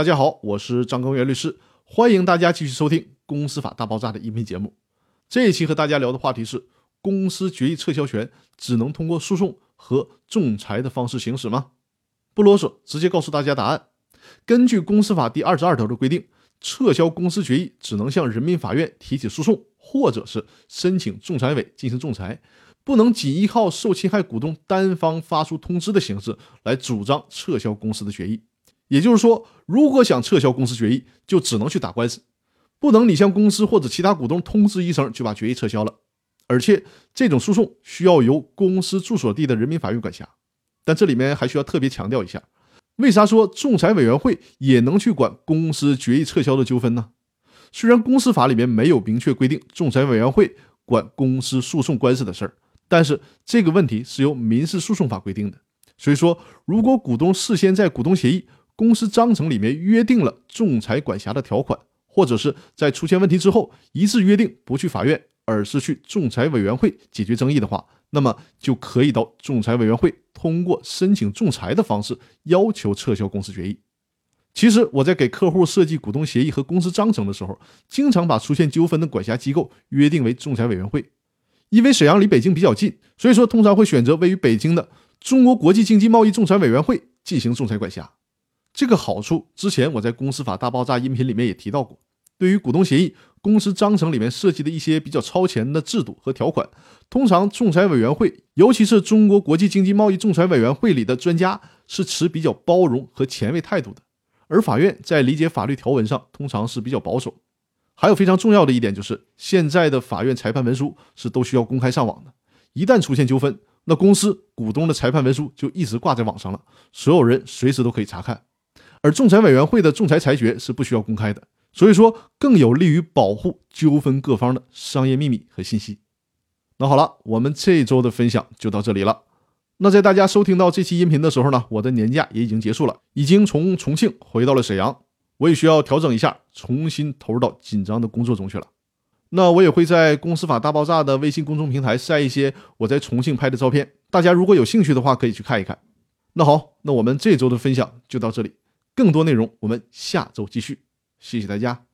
大家好，我是张根源律师，欢迎大家继续收听《公司法大爆炸》的音频节目。这一期和大家聊的话题是：公司决议撤销权只能通过诉讼和仲裁的方式行使吗？不啰嗦，直接告诉大家答案。根据《公司法》第二十二条的规定，撤销公司决议只能向人民法院提起诉讼，或者是申请仲裁委进行仲裁，不能仅依靠受侵害股东单方发出通知的形式来主张撤销公司的决议。也就是说，如果想撤销公司决议，就只能去打官司，不能你向公司或者其他股东通知一声就把决议撤销了。而且，这种诉讼需要由公司住所地的人民法院管辖。但这里面还需要特别强调一下，为啥说仲裁委员会也能去管公司决议撤销的纠纷呢？虽然公司法里面没有明确规定仲裁委员会管公司诉讼官司的事儿，但是这个问题是由民事诉讼法规定的。所以说，如果股东事先在股东协议公司章程里面约定了仲裁管辖的条款，或者是在出现问题之后一致约定不去法院，而是去仲裁委员会解决争议的话，那么就可以到仲裁委员会通过申请仲裁的方式要求撤销公司决议。其实我在给客户设计股东协议和公司章程的时候，经常把出现纠纷的管辖机构约定为仲裁委员会，因为沈阳离北京比较近，所以说通常会选择位于北京的中国国际经济贸易仲裁委员会进行仲裁管辖。这个好处，之前我在《公司法大爆炸》音频里面也提到过。对于股东协议、公司章程里面涉及的一些比较超前的制度和条款，通常仲裁委员会，尤其是中国国际经济贸易仲裁委员会里的专家，是持比较包容和前卫态度的。而法院在理解法律条文上，通常是比较保守。还有非常重要的一点就是，现在的法院裁判文书是都需要公开上网的。一旦出现纠纷，那公司股东的裁判文书就一直挂在网上了，所有人随时都可以查看。而仲裁委员会的仲裁裁决是不需要公开的，所以说更有利于保护纠纷各方的商业秘密和信息。那好了，我们这周的分享就到这里了。那在大家收听到这期音频的时候呢，我的年假也已经结束了，已经从重庆回到了沈阳，我也需要调整一下，重新投入到紧张的工作中去了。那我也会在公司法大爆炸的微信公众平台晒一些我在重庆拍的照片，大家如果有兴趣的话，可以去看一看。那好，那我们这周的分享就到这里。更多内容，我们下周继续。谢谢大家。